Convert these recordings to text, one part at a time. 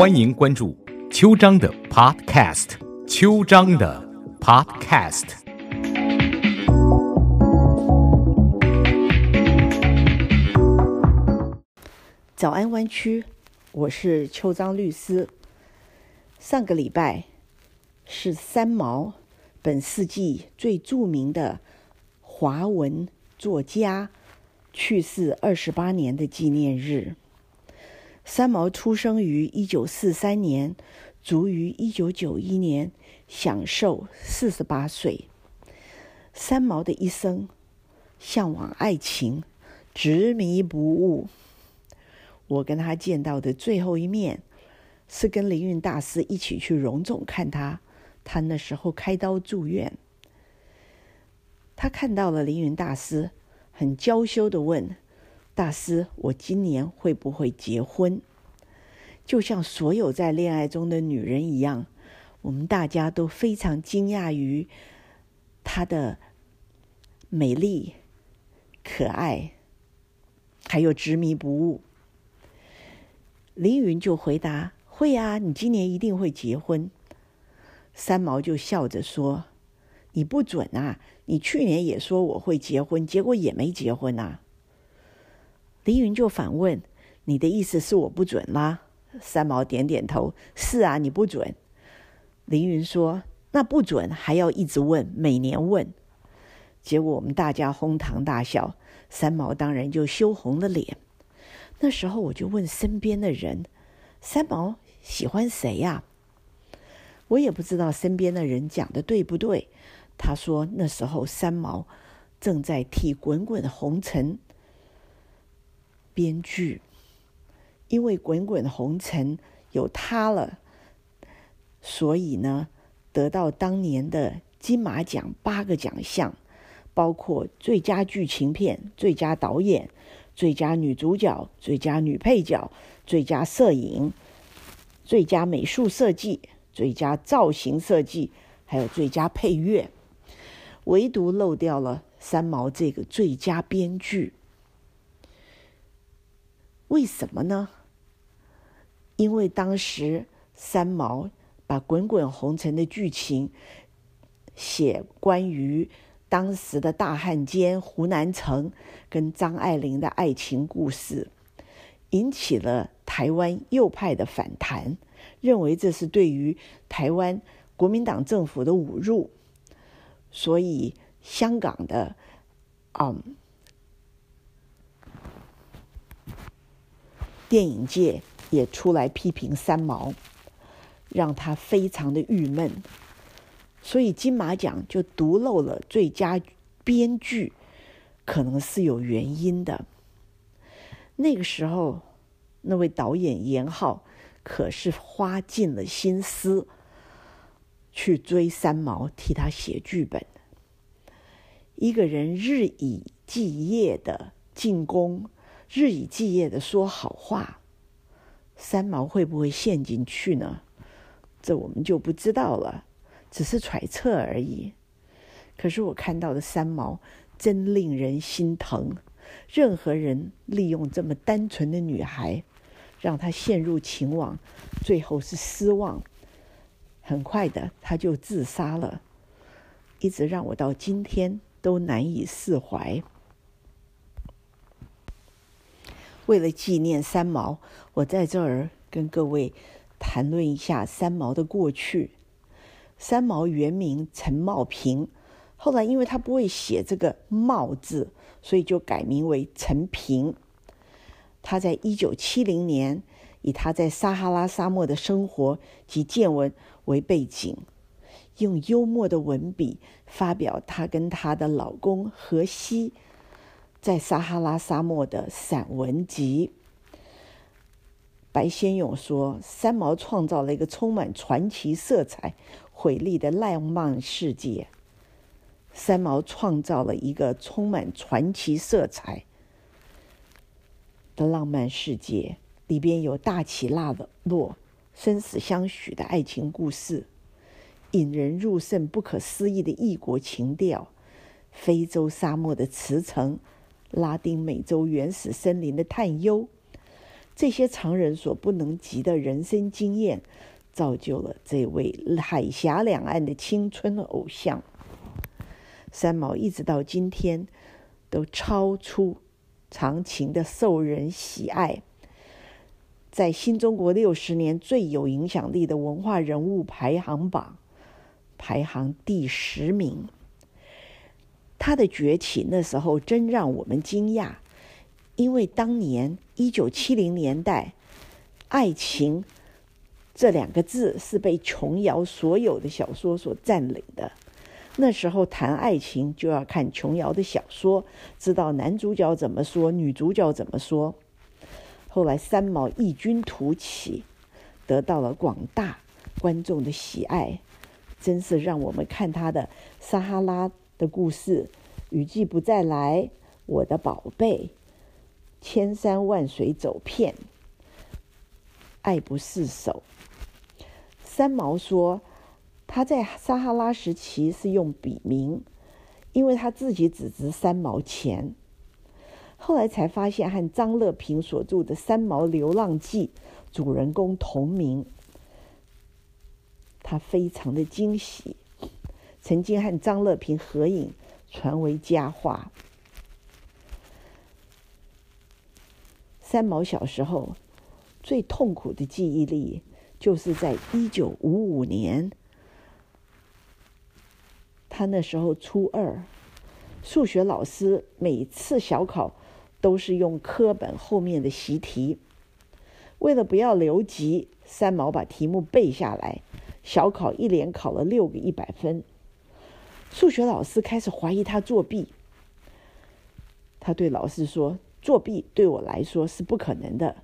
欢迎关注秋张的 Podcast，秋张的 Podcast。早安湾区，我是秋张律师。上个礼拜是三毛，本世纪最著名的华文作家去世二十八年的纪念日。三毛出生于一九四三年，卒于一九九一年，享寿四十八岁。三毛的一生向往爱情，执迷不悟。我跟他见到的最后一面，是跟凌云大师一起去荣总看他。他那时候开刀住院，他看到了凌云大师，很娇羞的问：“大师，我今年会不会结婚？”就像所有在恋爱中的女人一样，我们大家都非常惊讶于她的美丽、可爱，还有执迷不悟。凌云就回答：“会啊，你今年一定会结婚。”三毛就笑着说：“你不准啊！你去年也说我会结婚，结果也没结婚啊。”凌云就反问：“你的意思是我不准啦？”三毛点点头：“是啊，你不准。”凌云说：“那不准还要一直问，每年问。”结果我们大家哄堂大笑，三毛当然就羞红了脸。那时候我就问身边的人：“三毛喜欢谁呀？”我也不知道身边的人讲的对不对。他说那时候三毛正在替《滚滚红尘》编剧，因为《滚滚红尘》有他了，所以呢得到当年的金马奖八个奖项，包括最佳剧情片、最佳导演。最佳女主角、最佳女配角、最佳摄影、最佳美术设计、最佳造型设计，还有最佳配乐，唯独漏掉了三毛这个最佳编剧。为什么呢？因为当时三毛把《滚滚红尘》的剧情写关于。当时的大汉奸胡南成跟张爱玲的爱情故事，引起了台湾右派的反弹，认为这是对于台湾国民党政府的侮辱，所以香港的嗯电影界也出来批评三毛，让他非常的郁闷。所以金马奖就独漏了最佳编剧，可能是有原因的。那个时候，那位导演严浩可是花尽了心思去追三毛，替他写剧本。一个人日以继夜的进攻，日以继夜的说好话，三毛会不会陷进去呢？这我们就不知道了。只是揣测而已。可是我看到的三毛真令人心疼。任何人利用这么单纯的女孩，让她陷入情网，最后是失望。很快的，她就自杀了，一直让我到今天都难以释怀。为了纪念三毛，我在这儿跟各位谈论一下三毛的过去。三毛原名陈茂平，后来因为他不会写这个“茂”字，所以就改名为陈平。他在一九七零年以他在撒哈拉沙漠的生活及见闻为背景，用幽默的文笔发表他跟他的老公荷西在撒哈拉沙漠的散文集。白先勇说：“三毛创造了一个充满传奇色彩。”瑰丽的浪漫世界，三毛创造了一个充满传奇色彩的浪漫世界，里边有大起大落、生死相许的爱情故事，引人入胜、不可思议的异国情调，非洲沙漠的驰骋，拉丁美洲原始森林的探幽，这些常人所不能及的人生经验，造就了这位海峡两岸的青春偶像。三毛一直到今天，都超出常情的受人喜爱，在新中国六十年最有影响力的文化人物排行榜排行第十名。他的崛起那时候真让我们惊讶，因为当年一九七零年代，爱情这两个字是被琼瑶所有的小说所占领的。那时候谈爱情就要看琼瑶的小说，知道男主角怎么说，女主角怎么说。后来三毛异军突起，得到了广大观众的喜爱，真是让我们看他的《撒哈拉的故事》《雨季不再来》《我的宝贝》《千山万水走遍》，爱不释手。三毛说。他在撒哈拉时期是用笔名，因为他自己只值三毛钱。后来才发现和张乐平所著的《三毛流浪记》主人公同名，他非常的惊喜，曾经和张乐平合影，传为佳话。三毛小时候最痛苦的记忆力，就是在一九五五年。他那时候初二，数学老师每次小考都是用课本后面的习题。为了不要留级，三毛把题目背下来，小考一连考了六个一百分。数学老师开始怀疑他作弊。他对老师说：“作弊对我来说是不可能的，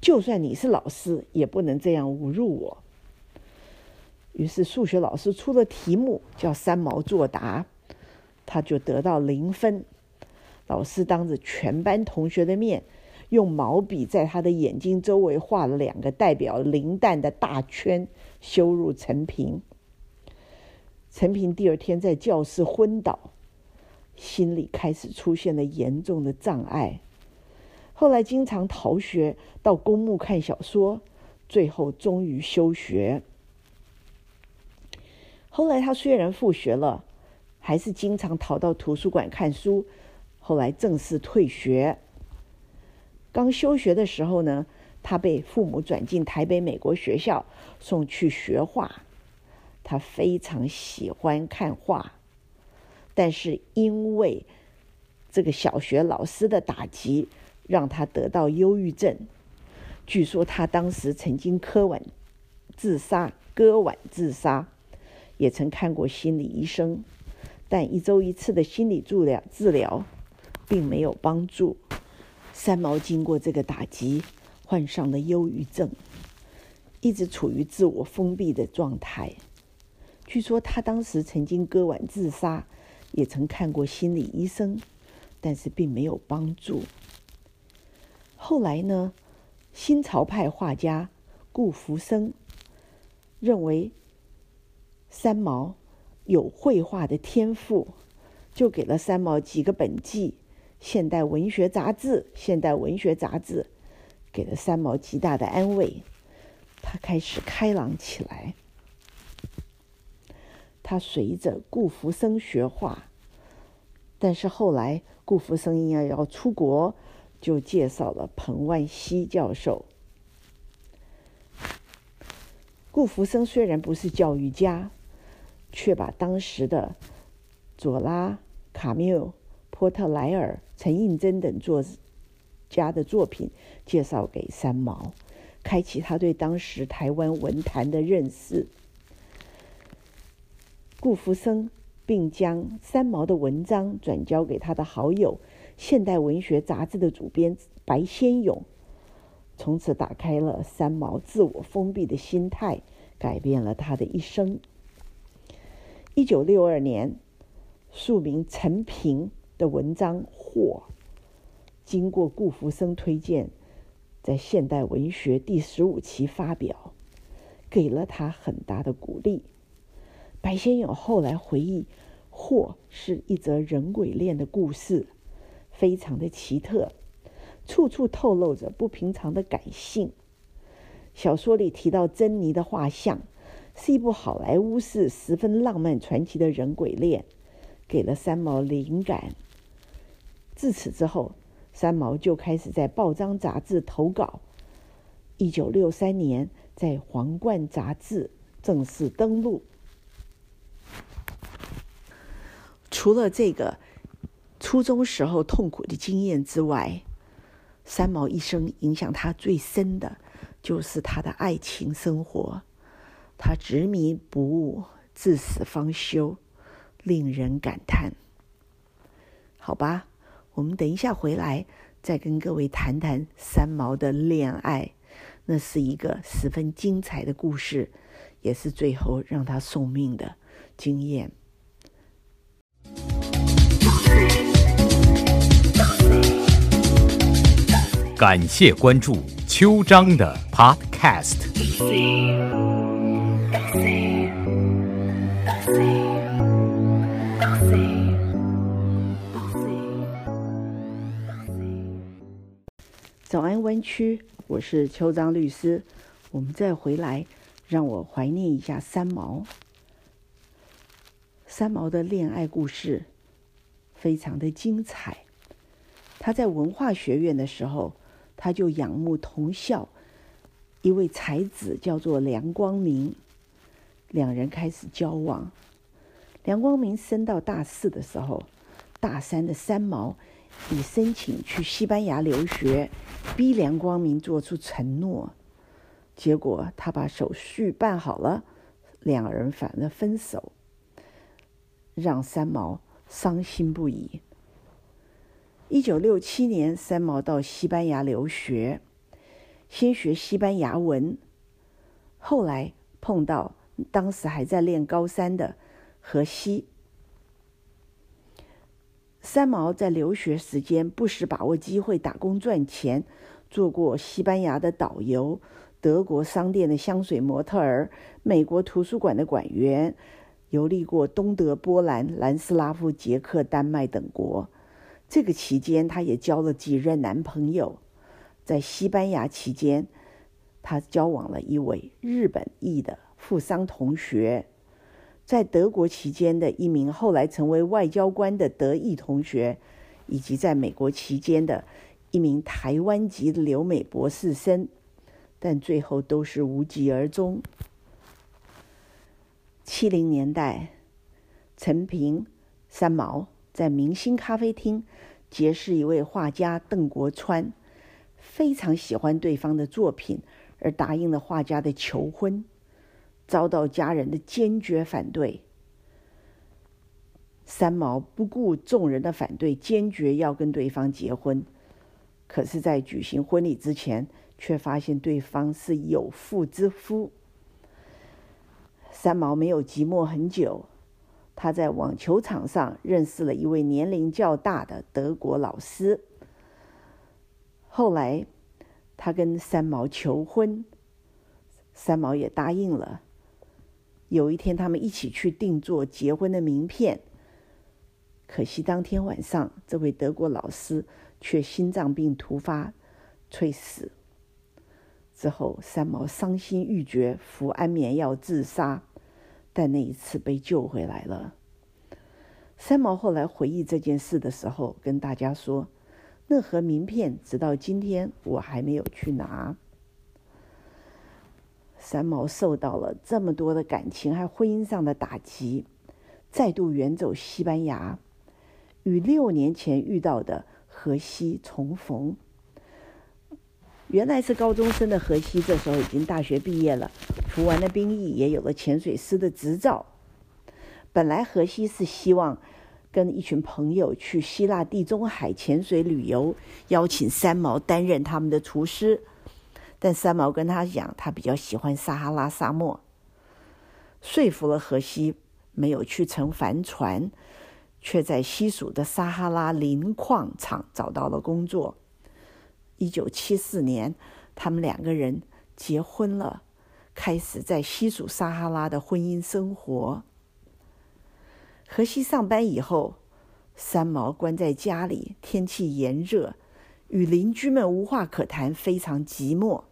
就算你是老师，也不能这样侮辱我。”于是数学老师出了题目，叫三毛作答，他就得到零分。老师当着全班同学的面，用毛笔在他的眼睛周围画了两个代表零蛋的大圈，羞辱陈平。陈平第二天在教室昏倒，心里开始出现了严重的障碍。后来经常逃学，到公墓看小说，最后终于休学。后来他虽然复学了，还是经常逃到图书馆看书。后来正式退学。刚休学的时候呢，他被父母转进台北美国学校，送去学画。他非常喜欢看画，但是因为这个小学老师的打击，让他得到忧郁症。据说他当时曾经割腕自杀，割腕自杀。也曾看过心理医生，但一周一次的心理治疗治疗并没有帮助。三毛经过这个打击，患上了忧郁症，一直处于自我封闭的状态。据说他当时曾经割腕自杀，也曾看过心理医生，但是并没有帮助。后来呢，新潮派画家顾福生认为。三毛有绘画的天赋，就给了三毛几个本纪，《现代文学杂志》《现代文学杂志》给了三毛极大的安慰，他开始开朗起来。他随着顾福生学画，但是后来顾福生因为要出国，就介绍了彭万熙教授。顾福生虽然不是教育家。却把当时的左拉、卡缪、波特莱尔、陈应真等作家的作品介绍给三毛，开启他对当时台湾文坛的认识。顾福生并将三毛的文章转交给他的好友《现代文学杂志》的主编白先勇，从此打开了三毛自我封闭的心态，改变了他的一生。一九六二年，署名陈平的文章获经过顾福生推荐，在《现代文学》第十五期发表，给了他很大的鼓励。白先勇后来回忆，或是一则人鬼恋的故事，非常的奇特。处处透露着不平常的感性。小说里提到珍妮的画像，是一部好莱坞式十分浪漫传奇的人鬼恋，给了三毛灵感。自此之后，三毛就开始在报章杂志投稿。一九六三年，在《皇冠》杂志正式登陆。除了这个初中时候痛苦的经验之外，三毛一生影响他最深的，就是他的爱情生活。他执迷不悟，至死方休，令人感叹。好吧，我们等一下回来再跟各位谈谈三毛的恋爱。那是一个十分精彩的故事，也是最后让他送命的经验。感谢关注秋章的 Podcast。早安，湾区，我是秋章律师。我们再回来，让我怀念一下三毛。三毛的恋爱故事非常的精彩。他在文化学院的时候，他就仰慕同校一位才子，叫做梁光明。两人开始交往。梁光明升到大四的时候，大三的三毛以申请去西班牙留学，逼梁光明做出承诺。结果他把手续办好了，两人反而分手。让三毛伤心不已。一九六七年，三毛到西班牙留学，先学西班牙文，后来碰到当时还在练高三的荷西。三毛在留学时间不时把握机会打工赚钱，做过西班牙的导游、德国商店的香水模特儿、美国图书馆的馆员。游历过东德、波兰、南斯拉夫、捷克、丹麦等国。这个期间，她也交了几任男朋友。在西班牙期间，她交往了一位日本裔的富商同学；在德国期间的一名后来成为外交官的德裔同学，以及在美国期间的一名台湾籍的留美博士生，但最后都是无疾而终。七零年代，陈平、三毛在明星咖啡厅结识一位画家邓国川，非常喜欢对方的作品，而答应了画家的求婚，遭到家人的坚决反对。三毛不顾众人的反对，坚决要跟对方结婚。可是，在举行婚礼之前，却发现对方是有妇之夫。三毛没有寂寞很久，他在网球场上认识了一位年龄较大的德国老师。后来，他跟三毛求婚，三毛也答应了。有一天，他们一起去定做结婚的名片。可惜当天晚上，这位德国老师却心脏病突发猝死。之后，三毛伤心欲绝，服安眠药自杀。但那一次被救回来了。三毛后来回忆这件事的时候，跟大家说：“那盒名片直到今天我还没有去拿。”三毛受到了这么多的感情还婚姻上的打击，再度远走西班牙，与六年前遇到的荷西重逢。原来是高中生的荷西，这时候已经大学毕业了。服完了兵役，也有了潜水师的执照。本来荷西是希望跟一群朋友去希腊地中海潜水旅游，邀请三毛担任他们的厨师。但三毛跟他讲，他比较喜欢撒哈拉沙漠，说服了荷西，没有去乘帆船，却在西属的撒哈拉磷矿厂找到了工作。一九七四年，他们两个人结婚了。开始在西属撒哈拉的婚姻生活。荷西上班以后，三毛关在家里，天气炎热，与邻居们无话可谈，非常寂寞。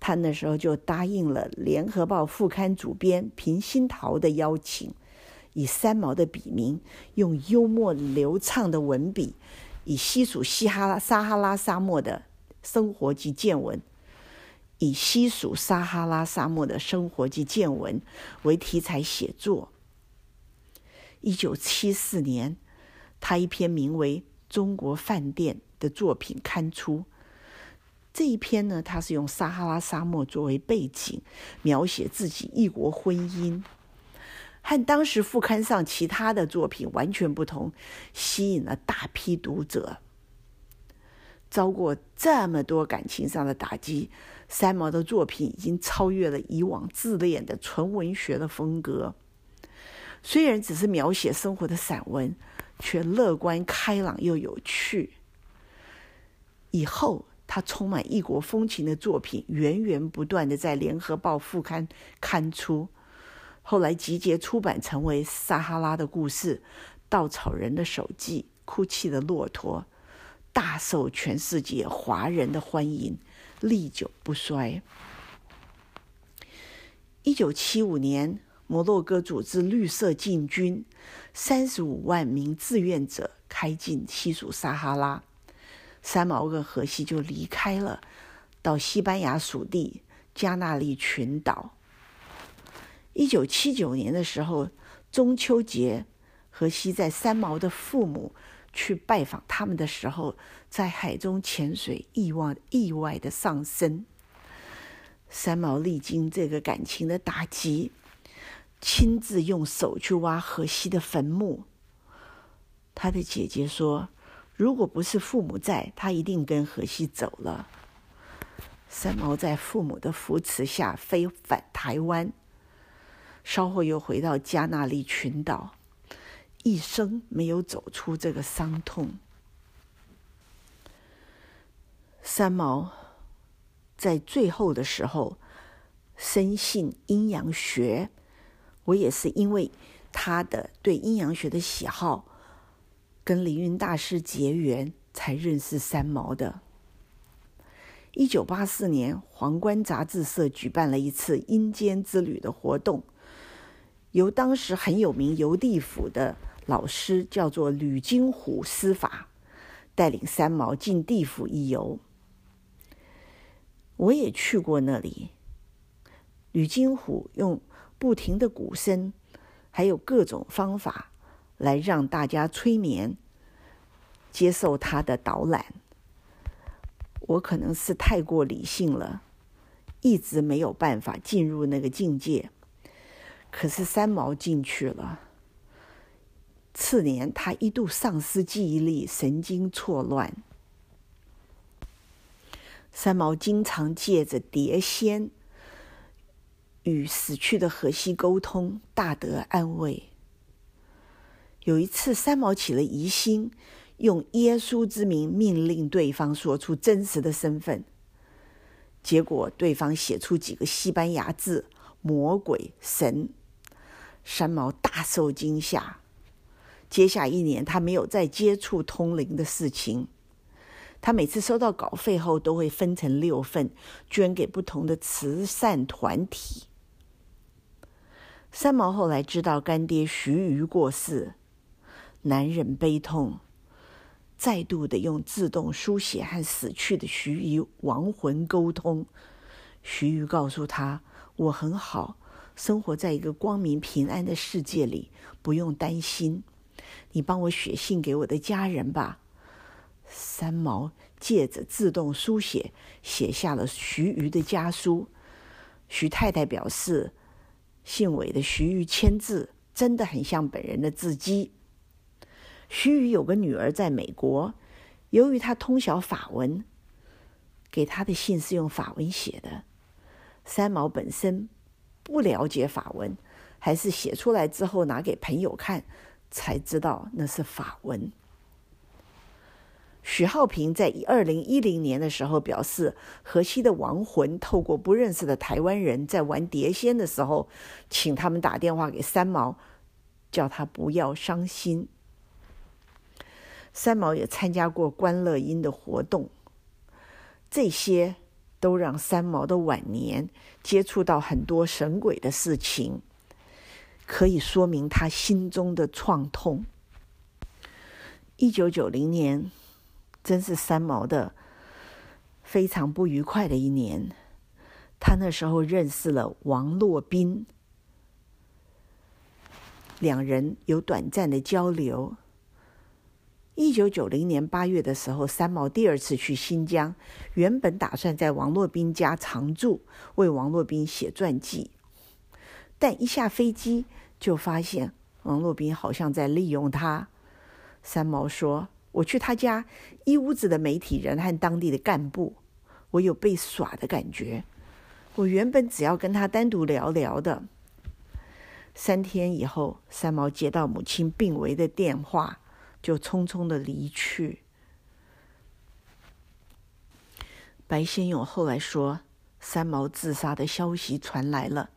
他那时候就答应了《联合报》副刊主编平新桃的邀请，以三毛的笔名，用幽默流畅的文笔，以西属西哈拉撒哈拉沙漠的生活及见闻，以西属撒哈拉沙漠的生活及见闻为题材写作。一九七四年，他一篇名为《中国饭店》的作品刊出。这一篇呢，他是用撒哈拉沙漠作为背景，描写自己异国婚姻，和当时副刊上其他的作品完全不同，吸引了大批读者。遭过这么多感情上的打击，三毛的作品已经超越了以往自恋的纯文学的风格。虽然只是描写生活的散文，却乐观开朗又有趣。以后。他充满异国风情的作品源源不断的在《联合报》副刊刊出，后来集结出版成为《撒哈拉的故事》《稻草人的手记》《哭泣的骆驼》，大受全世界华人的欢迎，历久不衰。一九七五年，摩洛哥组织绿色进军，三十五万名志愿者开进西属撒哈拉。三毛跟荷西就离开了，到西班牙属地加纳利群岛。一九七九年的时候，中秋节，荷西在三毛的父母去拜访他们的时候，在海中潜水，意外意外的丧生。三毛历经这个感情的打击，亲自用手去挖荷西的坟墓。他的姐姐说。如果不是父母在，他一定跟荷西走了。三毛在父母的扶持下飞返台湾，稍后又回到加纳利群岛，一生没有走出这个伤痛。三毛在最后的时候深信阴阳学，我也是因为他的对阴阳学的喜好。跟凌云大师结缘，才认识三毛的。一九八四年，皇冠杂志社举办了一次阴间之旅的活动，由当时很有名游地府的老师叫做吕金虎师法，带领三毛进地府一游。我也去过那里，吕金虎用不停的鼓声，还有各种方法。来让大家催眠，接受他的导览。我可能是太过理性了，一直没有办法进入那个境界。可是三毛进去了。次年，他一度丧失记忆力，神经错乱。三毛经常借着碟仙与死去的荷西沟通，大得安慰。有一次，三毛起了疑心，用耶稣之名命令对方说出真实的身份。结果，对方写出几个西班牙字“魔鬼神”，三毛大受惊吓。接下一年，他没有再接触通灵的事情。他每次收到稿费后，都会分成六份，捐给不同的慈善团体。三毛后来知道干爹徐瑜过世。难忍悲痛，再度的用自动书写和死去的徐瑜亡魂沟通。徐瑜告诉他：“我很好，生活在一个光明平安的世界里，不用担心。你帮我写信给我的家人吧。”三毛借着自动书写写下了徐瑜的家书。徐太太表示，信尾的徐瑜签字真的很像本人的字迹。徐宇有个女儿在美国，由于他通晓法文，给他的信是用法文写的。三毛本身不了解法文，还是写出来之后拿给朋友看，才知道那是法文。许浩平在二零一零年的时候表示，荷西的亡魂透过不认识的台湾人在玩碟仙的时候，请他们打电话给三毛，叫他不要伤心。三毛也参加过关乐音的活动，这些都让三毛的晚年接触到很多神鬼的事情，可以说明他心中的创痛。一九九零年，真是三毛的非常不愉快的一年。他那时候认识了王洛宾，两人有短暂的交流。一九九零年八月的时候，三毛第二次去新疆，原本打算在王洛宾家常住，为王洛宾写传记。但一下飞机就发现王洛宾好像在利用他。三毛说：“我去他家，一屋子的媒体人和当地的干部，我有被耍的感觉。我原本只要跟他单独聊聊的。”三天以后，三毛接到母亲病危的电话。就匆匆的离去。白先勇后来说，三毛自杀的消息传来了，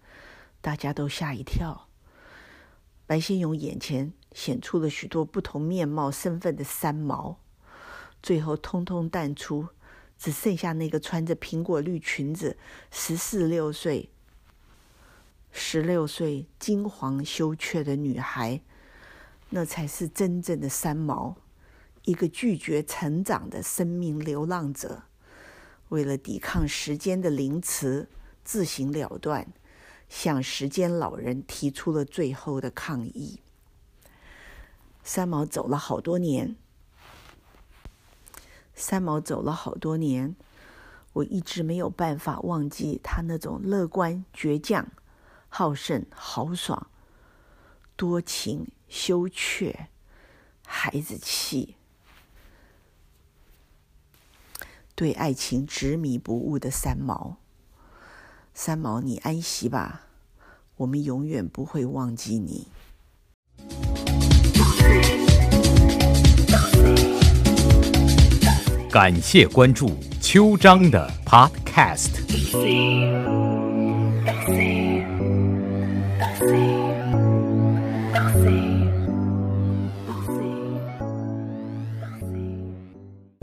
大家都吓一跳。白先勇眼前显出了许多不同面貌、身份的三毛，最后通通淡出，只剩下那个穿着苹果绿裙子、十四六岁、十六岁金黄羞怯的女孩。那才是真正的三毛，一个拒绝成长的生命流浪者，为了抵抗时间的凌迟，自行了断，向时间老人提出了最后的抗议。三毛走了好多年，三毛走了好多年，我一直没有办法忘记他那种乐观、倔强、好胜、豪爽、多情。羞怯，孩子气，对爱情执迷不悟的三毛。三毛，你安息吧，我们永远不会忘记你。感谢关注秋章的 Podcast。